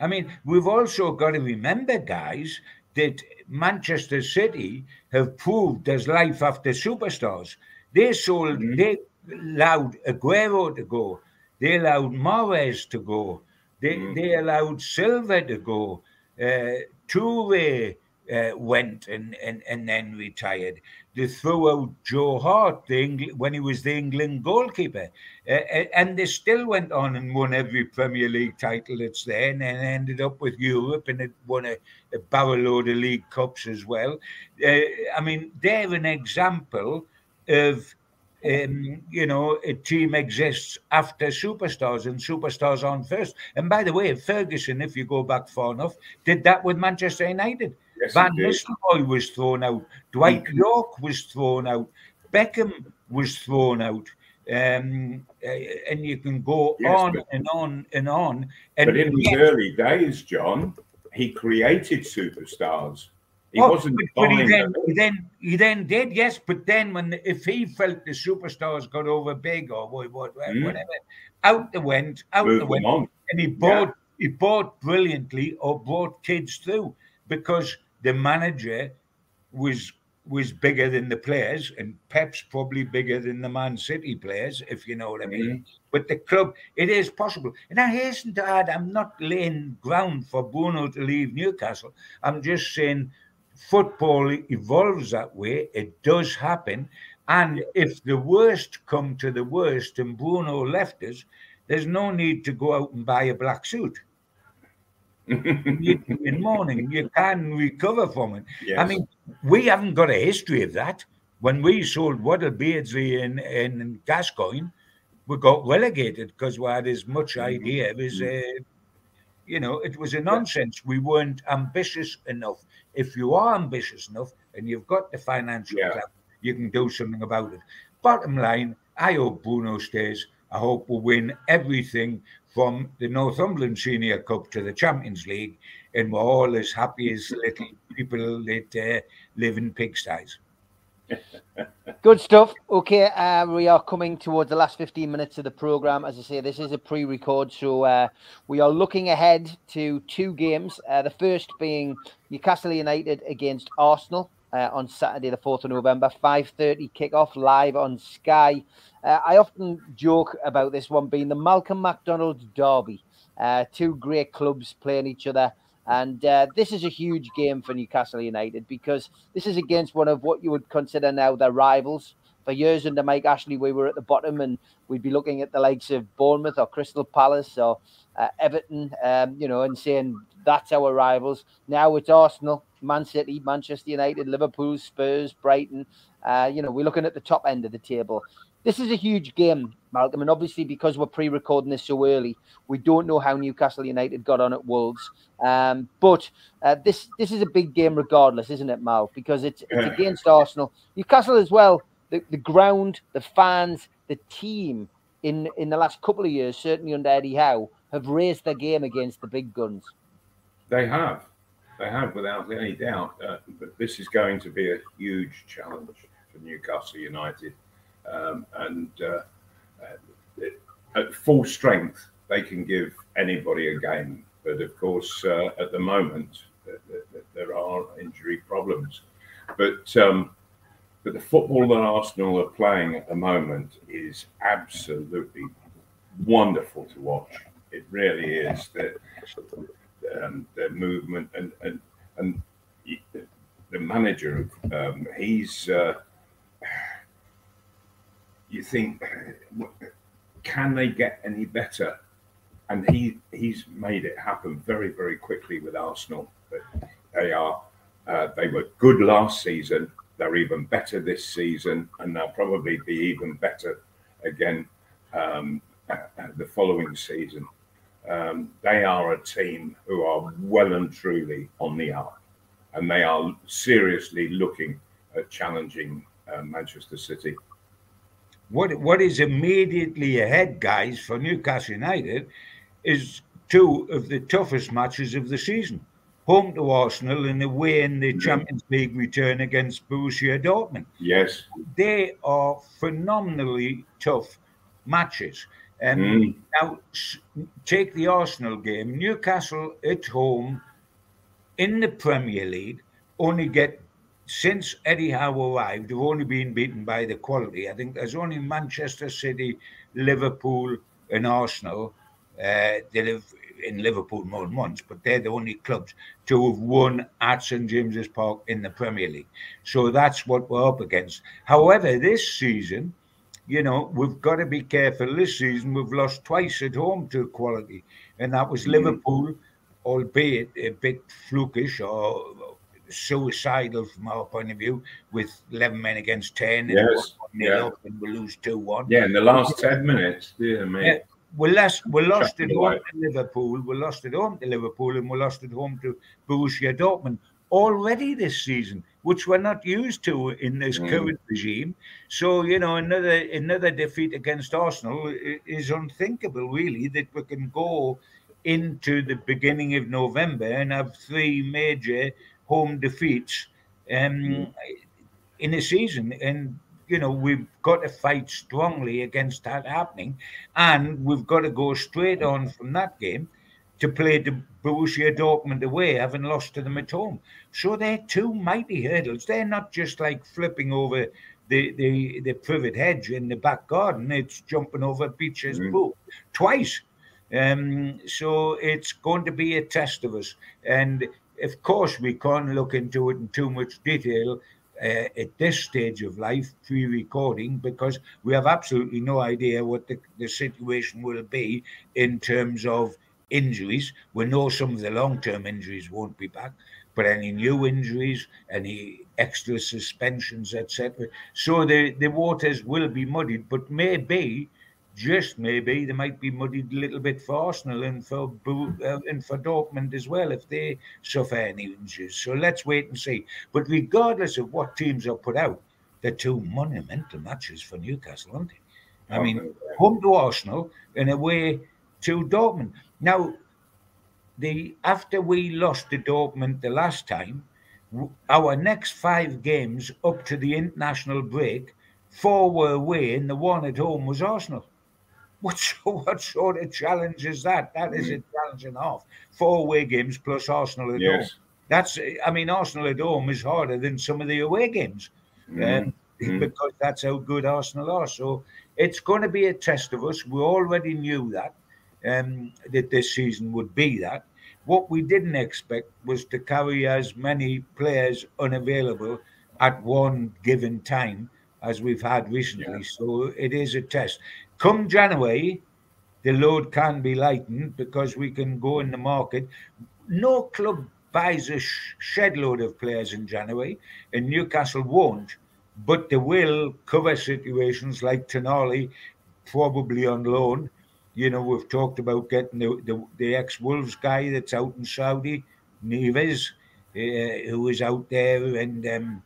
I mean, we've also got to remember, guys, that Manchester City have proved there's life after superstars. They sold, Mhm. they allowed Aguero to go, they allowed Mahrez to go, they, Mhm. they allowed Silva to go, uh, Toure uh, went and, and, and then retired. They threw out Joe Hart the Engl- when he was the England goalkeeper. Uh, uh, and they still went on and won every Premier League title that's there and then ended up with Europe and it won a, a barrel load of League Cups as well. Uh, I mean, they're an example of, um, you know, a team exists after superstars and superstars on first. And by the way, Ferguson, if you go back far enough, did that with Manchester United. Yes, Van. Nistelrooy was thrown out. Dwight Mhm. Yorke was thrown out. Beckham was thrown out. Um, uh, and you can go Yes, on but- and on and on. And But in his early days, John, he created superstars. He Oh, wasn't but, but he then, he then he then did yes, but then when if he felt the superstars got over big or what, what Mm. whatever, out the went, out Move the went, on. and he bought he bought brilliantly or brought kids through because the manager was was bigger than the players, and Pep's probably bigger than the Man City players, if you know what I mean. Mm-hmm. But the club, it is possible. And I hasten to add, I'm not laying ground for Bruno to leave Newcastle. I'm just saying football evolves that way. It does happen. And if the worst come to the worst and Bruno left us, there's no need to go out and buy a black suit. You need to in mourning. You can recover from it. Yes. I mean, we haven't got a history of that. When we sold Waddle Beardsley in, in Gascoigne, we got relegated because we had as much idea as, uh, you know, it was a nonsense. We weren't ambitious enough. If you are ambitious enough and you've got the financial Yeah. you can do something about it. Bottom line, I hope Bruno stays. I hope we win everything from the Northumberland Senior Cup to the Champions League, and we're all as happy as little people that uh, live in pigsties. Good stuff. Okay, uh, we are coming towards the last 15 minutes of the program. As I say, this is a pre record, so uh, we are looking ahead to two games. Uh, the first being Newcastle United against Arsenal uh, on Saturday, the 4th of November, 5.30 kickoff live on Sky. Uh, I often joke about this one being the Malcolm McDonald Derby. Uh, two great clubs playing each other. And uh, this is a huge game for Newcastle United because this is against one of what you would consider now their rivals. For years under Mike Ashley, we were at the bottom and we'd be looking at the likes of Bournemouth or Crystal Palace or uh, Everton, um, you know, and saying that's our rivals. Now it's Arsenal, Man City, Manchester United, Liverpool, Spurs, Brighton. Uh, you know, we're looking at the top end of the table. This is a huge game, Malcolm, and obviously because we're pre-recording this so early, we don't know how Newcastle United got on at Wolves. Um, but uh, this this is a big game, regardless, isn't it, Mal? Because it's, it's against Arsenal, Newcastle as well. The, the ground, the fans, the team in in the last couple of years, certainly under Eddie Howe, have raised their game against the big guns. They have, they have, without any doubt. Uh, but this is going to be a huge challenge for Newcastle United um, and uh, uh, at full strength, they can give anybody a game. But of course, uh, at the moment, there are injury problems. But um, but the football that Arsenal are playing at the moment is absolutely wonderful to watch. It really is. The, um, movement and and and the manager, um, he's uh, you think, can they get any better? And he he's made it happen very very quickly with Arsenal. But they are uh, they were good last season. They're even better this season, and they'll probably be even better again um, the following season. Um, they are a team who are well and truly on the up, and they are seriously looking at challenging uh, Manchester City what what is immediately ahead, guys, for Newcastle United is two of the toughest matches of the season. Home to Arsenal and away in the Champions League return against Borussia Dortmund. Yes. They are phenomenally tough matches. Um, mm. Now, take the Arsenal game. Newcastle at home in the Premier League only get since Eddie Howe arrived, have only been beaten by the quality. I think there's only Manchester City, Liverpool, and Arsenal. Uh, they live in Liverpool more than once, but they're the only clubs to have won at St James's Park in the Premier League. So that's what we're up against. However, this season, you know, we've got to be careful. This season, we've lost twice at home to quality, and that was mm-hmm. Liverpool, albeit a bit flukish or suicidal from our point of view with 11 men against 10 yes. and, yeah. and we lose 2 1. Yeah, in the last 10 minutes, dear me. Yeah. We lost, we lost at home to Liverpool, we lost at home to Liverpool, and we lost at home to Borussia Dortmund already this season, which we're not used to in this mm. current regime. So, you know, another another defeat against Arsenal is unthinkable, really, that we can go into the beginning of November and have three major home defeats um, mm. in a season. And, you know, we've got to fight strongly against that happening. And we've got to go straight on from that game to play the Borussia Dortmund away, having lost to them at home. So they're two mighty hurdles. They're not just like flipping over the, the, the privet hedge in the back garden. It's jumping over Becher's mm. pool twice. Um, so it's going to be a test of us. And of course, we can't look into it in too much detail uh, at this stage of life, pre recording, because we have absolutely no idea what the, the situation will be in terms of injuries. We know some of the long term injuries won't be back, but any new injuries, any extra suspensions, etc. So the, the waters will be muddied, but maybe just maybe they might be muddied a little bit for Arsenal and for uh, and for Dortmund as well if they suffer any injuries. So let's wait and see. But regardless of what teams are put out, they're two monumental matches for Newcastle, aren't they? I mean, home to Arsenal and away to Dortmund. Now, the after we lost to Dortmund the last time, our next five games up to the international break, four were away and the one at home was Arsenal. What, what sort of challenge is that? That is a mm. challenge and a half. Four away games plus Arsenal at yes. home. That's, I mean, Arsenal at home is harder than some of the away games mm. Um, mm. because that's how good Arsenal are. So it's going to be a test of us. We already knew that, um, that this season would be that. What we didn't expect was to carry as many players unavailable at one given time as we've had recently. Yeah. So it is a test. Come January, the load can be lightened because we can go in the market. No club buys a shed load of players in January, and Newcastle won't but they will cover situations like Tonali, probably on loan. You know, we've talked about getting the, the, the ex Wolves guy that's out in Saudi, Neves, uh, who is out there and um,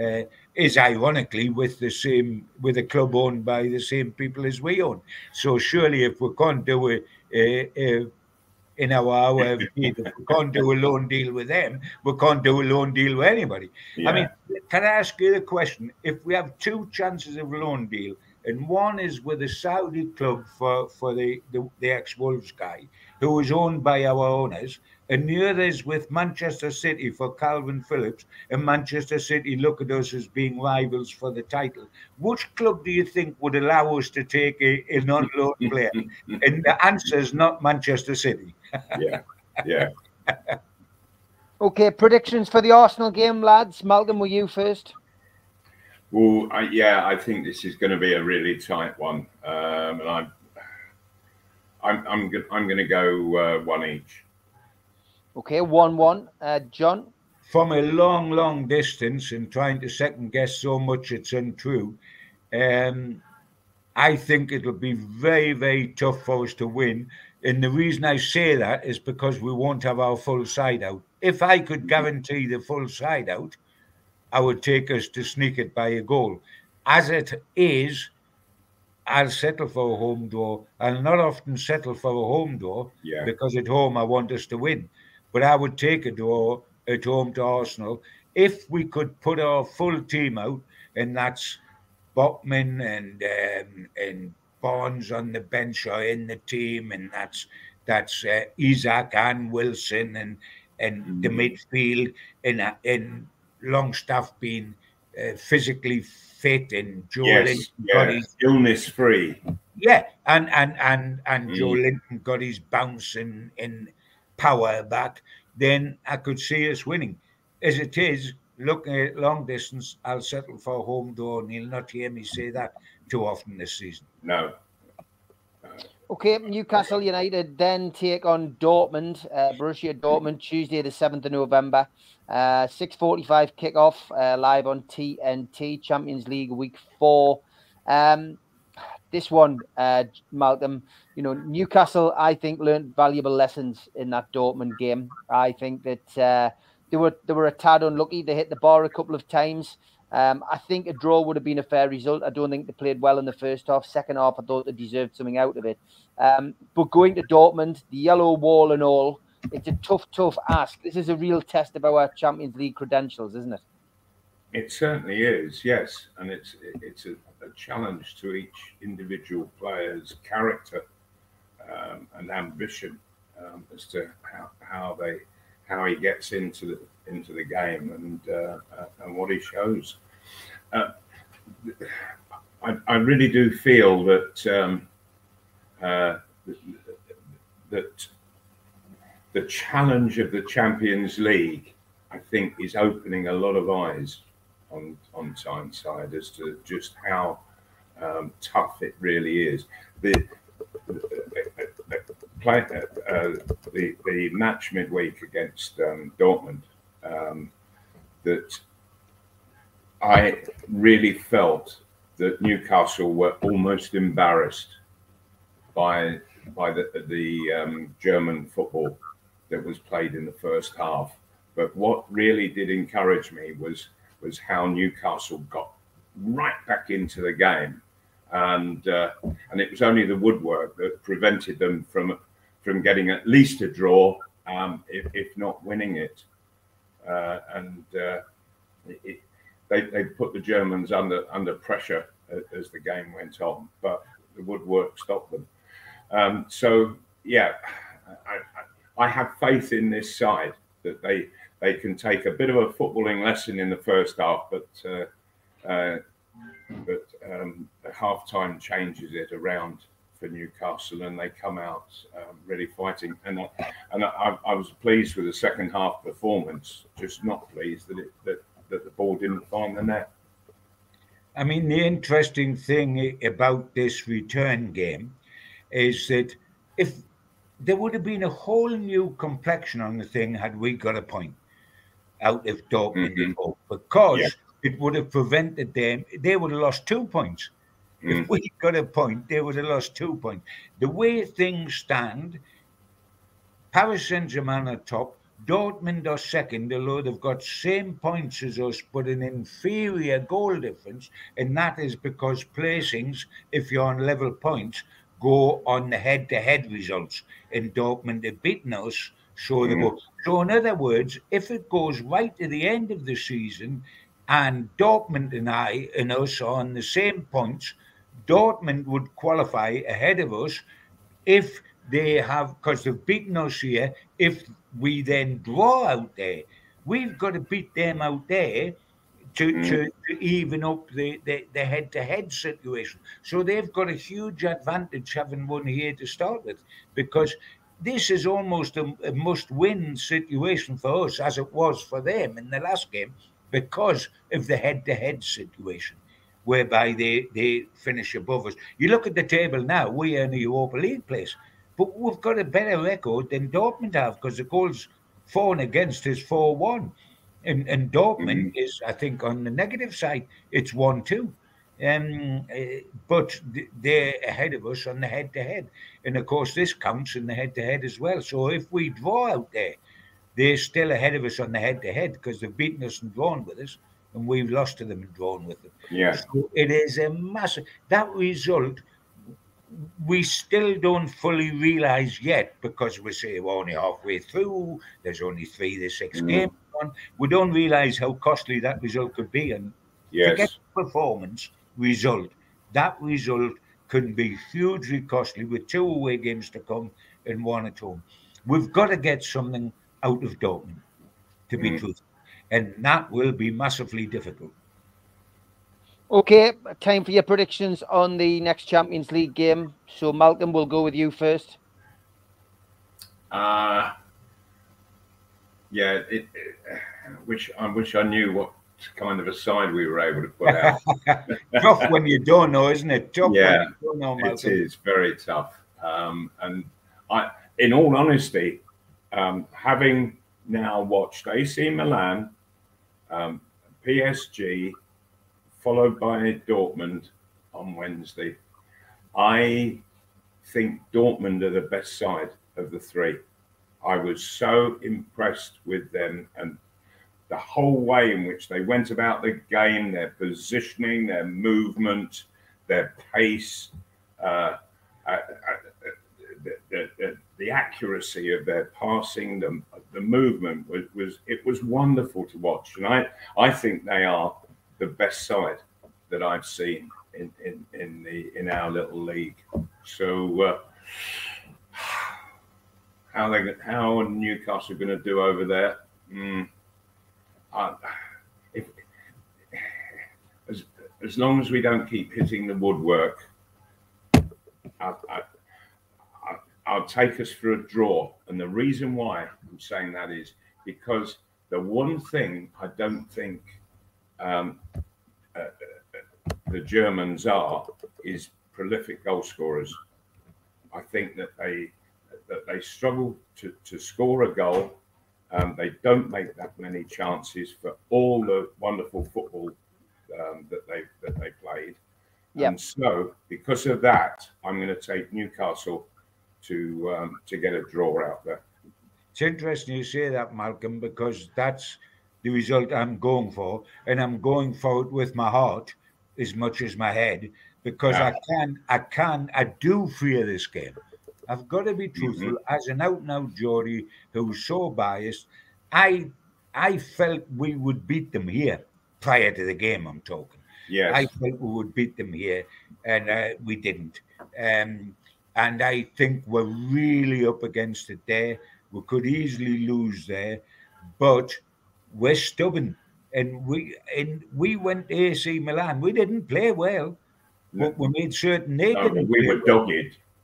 uh, is ironically with the same with a club owned by the same people as we own. So surely, if we can't do a, a, a in our hour if we can't do a loan deal with them, we can't do a loan deal with anybody. Yeah. I mean, can I ask you the question? If we have two chances of loan deal, and one is with a Saudi club for for the the, the ex Wolves guy, who is owned by our owners, and the other is with Manchester City for Kalvin Phillips, and Manchester City look at us as being rivals for the title. Which club do you think would allow us to take a, a non-loan player? and the answer is not Manchester City. yeah, yeah. Okay, predictions for the Arsenal game, lads. Malcolm, were you first? Well, I, yeah, I think this is going to be a really tight one, um, and I'm, I'm, I'm, I'm going to go uh, one each. Okay, one-one. Uh, John. From a long, long distance and trying to second guess so much it's untrue, um, I think it'll be very, very tough for us to win. And the reason I say that is because we won't have our full side out. If I could guarantee the full side out, I would take us to sneak it by a goal. As it is, I'll settle for a home draw. I'll not often settle for a home draw Yeah. because at home I want us to win. But I would take a draw at home to Arsenal if we could put our full team out, and that's Botman and um, and Barnes on the bench or in the team, and that's that's uh, Isak and Wilson and and the midfield and uh, and Longstaff being uh, physically fit and Joe Yes, Linton got yeah. his illness free. yeah, and and and and Joe Mm. Linton got his bounce in and power back, then I could see us winning. As it is, looking at long distance, I'll settle for home door, and you'll not hear me say that too often this season. No, Okay, Newcastle United then take on Dortmund, uh, Borussia Dortmund, Tuesday the seventh of November, uh, six forty-five kickoff uh, live on TNT Champions League Week Four. Um, this one, uh, Malcolm, you know Newcastle, I think learned valuable lessons in that Dortmund game. I think that uh, they were they were a tad unlucky. They hit the bar a couple of times. Um, I think a draw would have been a fair result. I don't think they played well in the first half. Second half, I thought they deserved something out of it. Um, but going to Dortmund, the yellow wall and all, it's a tough, tough ask. This is a real test of our Champions League credentials, isn't it? it certainly is. Yes, and it's it's a, a challenge to each individual player's character um, and ambition um, as to how, how they how he gets into the into the game and uh, uh, and what he shows. Uh, I, I really do feel that um, uh, that the challenge of the Champions League, I think, is opening a lot of eyes on on Tyneside as to just how um, tough it really is. The play, uh, the the match midweek against um, Dortmund um, that I really felt that Newcastle were almost embarrassed by by the the um, German football that was played in the first half. But what really did encourage me was was how Newcastle got right back into the game, and uh, and it was only the woodwork that prevented them from from getting at least a draw, um, if, if not winning it. Uh, and uh, it, they they put the Germans under under pressure as the game went on, but the woodwork stopped them. Um, so yeah, I, I, I have faith in this side that they they can take a bit of a footballing lesson in the first half, but uh, uh, but um, the halftime changes it around for Newcastle, and they come out um, really fighting. And I, and I, I was pleased with the second half performance, just not pleased that it that, that the ball didn't find the net. I mean, the interesting thing about this return game is that if there would have been a whole new complexion on the thing had we got a point out of Dortmund Mhm. because Yeah. it would have prevented them. They would have lost two points. Mm. If we got a point, they would have lost two points. The way things stand, Paris Saint Germain are top, Dortmund are second, although they've got same points as us, but an inferior goal difference, and that is because placings, if you're on level points, go on the head-to-head results. And Dortmund have beaten us, so they mm. go. So in other words, if it goes right to the end of the season, and Dortmund and I and us are on the same points, Dortmund would qualify ahead of us if they have because they've beaten us here. If we then draw out there, we've got to beat them out there to, mm. to, to even up the, the, the head-to-head situation. So they've got a huge advantage having won here to start with, because this is almost a, a must-win situation for us, as it was for them in the last game, because of the head-to-head situation, whereby they they finish above us. You look at the table now; we are in the Europa League place, but we've got a better record than Dortmund have because the goals for and against is four-one. And, and Dortmund mm-hmm. is, I think, on the negative side, it's one two. Um, uh, but they're ahead of us on the head to head. And of course, this counts in the head to head as well. So if we draw out there, they're still ahead of us on the head to head because they've beaten us and drawn with us, and we've lost to them and drawn with them. Yeah. So it is a massive, that result. We still don't fully realize yet because we say we're only halfway through. There's only three to 6 Mhm. games on. We don't realize how costly that result could be. And forget Yes. performance result. That result can be hugely costly with two away games to come and one at home. We've got to get something out of Dortmund, to be Mm. truthful, and that will be massively difficult. Okay, time for your predictions on the next Champions League game. So, Malcolm, we'll go with you first. Uh, yeah, it, it, wish I wish I knew what kind of a side we were able to put out. Tough when you don't know, isn't it? Tough Yeah, when you don't know, it is very tough. Um, and I, in all honesty, um, having now watched AC Milan, um, PSG, followed by Dortmund on Wednesday, I think Dortmund are the best side of the three. I was so impressed with them and the whole way in which they went about the game, their positioning, their movement, their pace, uh, uh, uh, the, the, the, accuracy of their passing, the, the movement was, was it was wonderful to watch, and I I think they are the best side that I've seen in in, in the in our little league. So. Uh, how they how Newcastle going to do over there? Mm, I, if, as as long as we don't keep hitting the woodwork, I, I, I'll take us for a draw. And the reason why I'm saying that is because the one thing I don't think um, uh, the Germans are is prolific goal scorers. I think that they that they struggle to, to score a goal. Um, they don't make that many chances for all the wonderful football um, that they that they played. Yep. And so, because of that, I'm going to take Newcastle to um, to get a draw out there. It's interesting you say that, Malcolm, because that's the result I'm going for, and I'm going for it with my heart as much as my head, because I can, I can, I do fear this game. I've got to be truthful. As an out-and-out Geordie who's so biased, I, I felt we would beat them here prior to the game. I'm talking. Yes. I felt we would beat them here, and uh, we didn't. Um, and I think we're really up against it there. We could easily lose there, but we're stubborn. And we and we went to AC Milan. We didn't play well, but we made certain they No, didn't. we were well.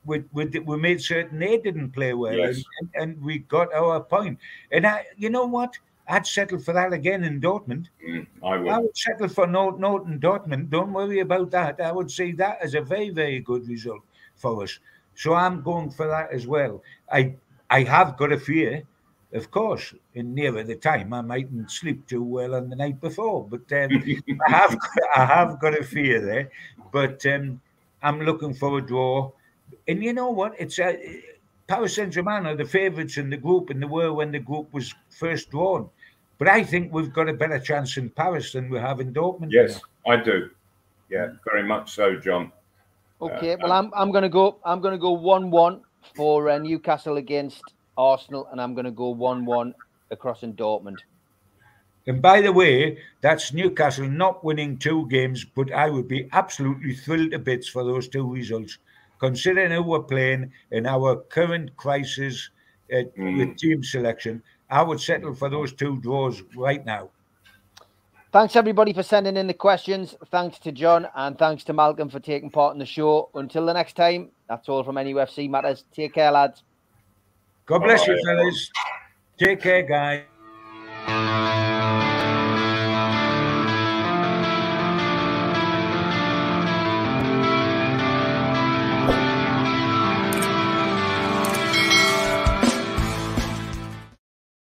We, we, we made certain they didn't play well, Yes. and, and, we got our point. And I, you know what? I'd settle for that again in Dortmund. Mm, I I would. would settle for Norton Dortmund. Don't worry about that. I would see that as a very, very good result for us. So I'm going for that as well. I I have got a fear of course, in nearer the time, I mightn't sleep too well on the night before. But um, I have I have got a fear there. But um, I'm looking for a draw. And you know what? It's uh, Paris Saint Germain are the favourites in the group, and they were when the group was first drawn. But I think we've got a better chance in Paris than we have in Dortmund. Yes, I do. Yeah, very much so, John. Okay, uh, well, I'm I'm gonna go. I'm gonna go one-one for uh, Newcastle against Arsenal, and I'm gonna go one-one across in Dortmund. And by the way, that's Newcastle not winning two games, but I would be absolutely thrilled to bits for those two results, considering who we're playing in our current crisis uh, mm. with team selection. I would settle for those two draws right now. Thanks everybody for sending in the questions. Thanks to John and thanks to Malcolm for taking part in the show. Until the next time, that's all from NUFC Matters. Take care, lads. God bless Bye. you, fellas. Take care, guys.